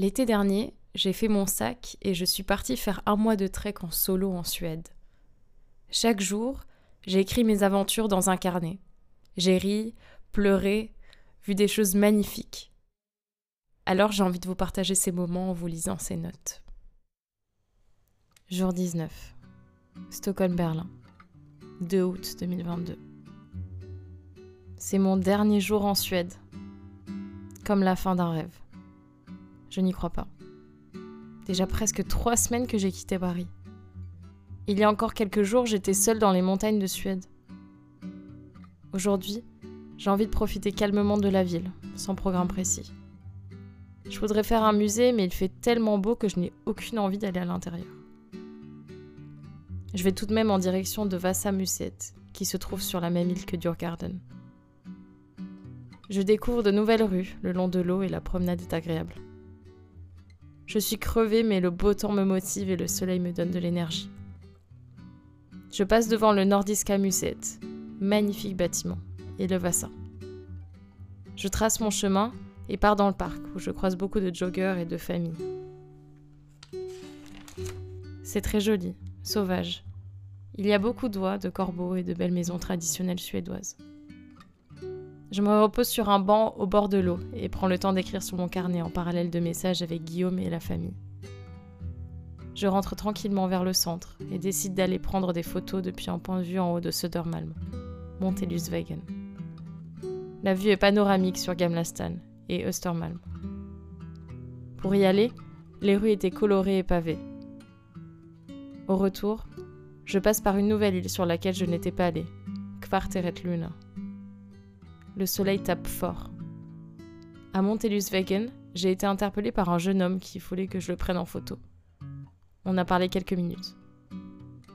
L'été dernier, j'ai fait mon sac et je suis partie faire un mois de trek en solo en Suède. Chaque jour, j'ai écrit mes aventures dans un carnet. J'ai ri, pleuré, vu des choses magnifiques. Alors j'ai envie de vous partager ces moments en vous lisant ces notes. Jour 19. Stockholm-Berlin. 2 août 2022. C'est mon dernier jour en Suède. Comme la fin d'un rêve. Je n'y crois pas. Déjà presque trois semaines que j'ai quitté Paris. Il y a encore quelques jours, j'étais seule dans les montagnes de Suède. Aujourd'hui, j'ai envie de profiter calmement de la ville, sans programme précis. Je voudrais faire un musée, mais il fait tellement beau que je n'ai aucune envie d'aller à l'intérieur. Je vais tout de même en direction de Vassa Muset, qui se trouve sur la même île que Djurgarden. Je découvre de nouvelles rues le long de l'eau et la promenade est agréable. Je suis crevée, mais le beau temps me motive et le soleil me donne de l'énergie. Je passe devant le Nordiska Museet, magnifique bâtiment, et le Vassa. Je trace mon chemin et pars dans le parc où je croise beaucoup de joggeurs et de familles. C'est très joli, sauvage. Il y a beaucoup d'oies, de corbeaux et de belles maisons traditionnelles suédoises. Je me repose sur un banc au bord de l'eau et prends le temps d'écrire sur mon carnet en parallèle de messages avec Guillaume et la famille. Je rentre tranquillement vers le centre et décide d'aller prendre des photos depuis un point de vue en haut de Södermalm, Monteluswagen. La vue est panoramique sur Gamlastan et Östermalm. Pour y aller, les rues étaient colorées et pavées. Au retour, je passe par une nouvelle île sur laquelle je n'étais pas allée, Kvarteret Luna le soleil tape fort. À Monteluswegen, j'ai été interpellée par un jeune homme qui voulait que je le prenne en photo. On a parlé quelques minutes.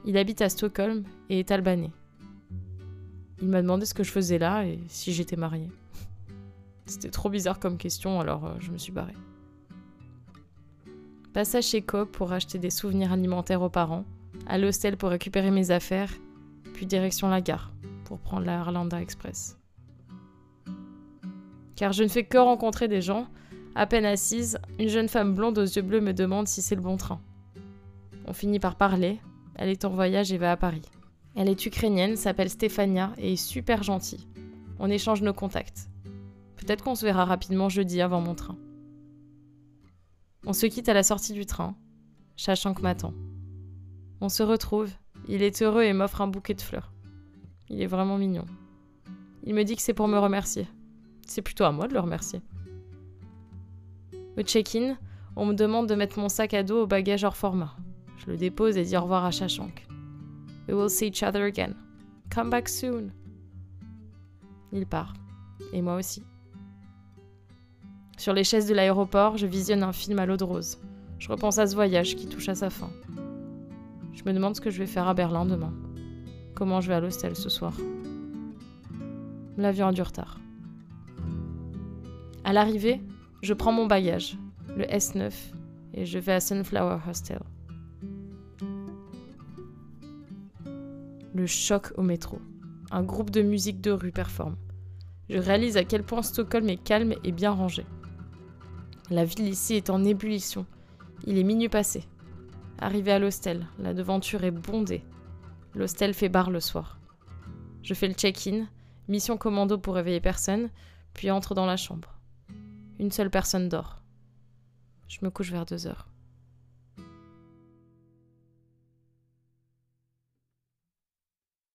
Il habite à Stockholm et est albanais. Il m'a demandé ce que je faisais là et si j'étais mariée. C'était trop bizarre comme question, alors euh, je me suis barrée. Passage chez Coop pour acheter des souvenirs alimentaires aux parents, à l'hostel pour récupérer mes affaires, puis direction la gare pour prendre la Arlanda Express car je ne fais que rencontrer des gens. À peine assise, une jeune femme blonde aux yeux bleus me demande si c'est le bon train. On finit par parler. Elle est en voyage et va à Paris. Elle est ukrainienne, s'appelle Stéphania et est super gentille. On échange nos contacts. Peut-être qu'on se verra rapidement jeudi avant mon train. On se quitte à la sortie du train. Shashank m'attend. On se retrouve. Il est heureux et m'offre un bouquet de fleurs. Il est vraiment mignon. Il me dit que c'est pour me remercier. C'est plutôt à moi de le remercier. Au check-in, on me demande de mettre mon sac à dos au bagage hors format. Je le dépose et dis au revoir à Shashank. We will see each other again. Come back soon. Il part. Et moi aussi. Sur les chaises de l'aéroport, je visionne un film à l'eau de rose. Je repense à ce voyage qui touche à sa fin. Je me demande ce que je vais faire à Berlin demain. Comment je vais à l'hostel ce soir. L'avion a du retard. À l'arrivée, je prends mon bagage, le S9, et je vais à Sunflower Hostel. Le choc au métro. Un groupe de musique de rue performe. Je réalise à quel point Stockholm est calme et bien rangé. La ville ici est en ébullition. Il est minuit passé. Arrivé à l'hostel, la devanture est bondée. L'hostel fait bar le soir. Je fais le check-in, mission commando pour réveiller personne, puis entre dans la chambre. Une seule personne dort. Je me couche vers deux heures.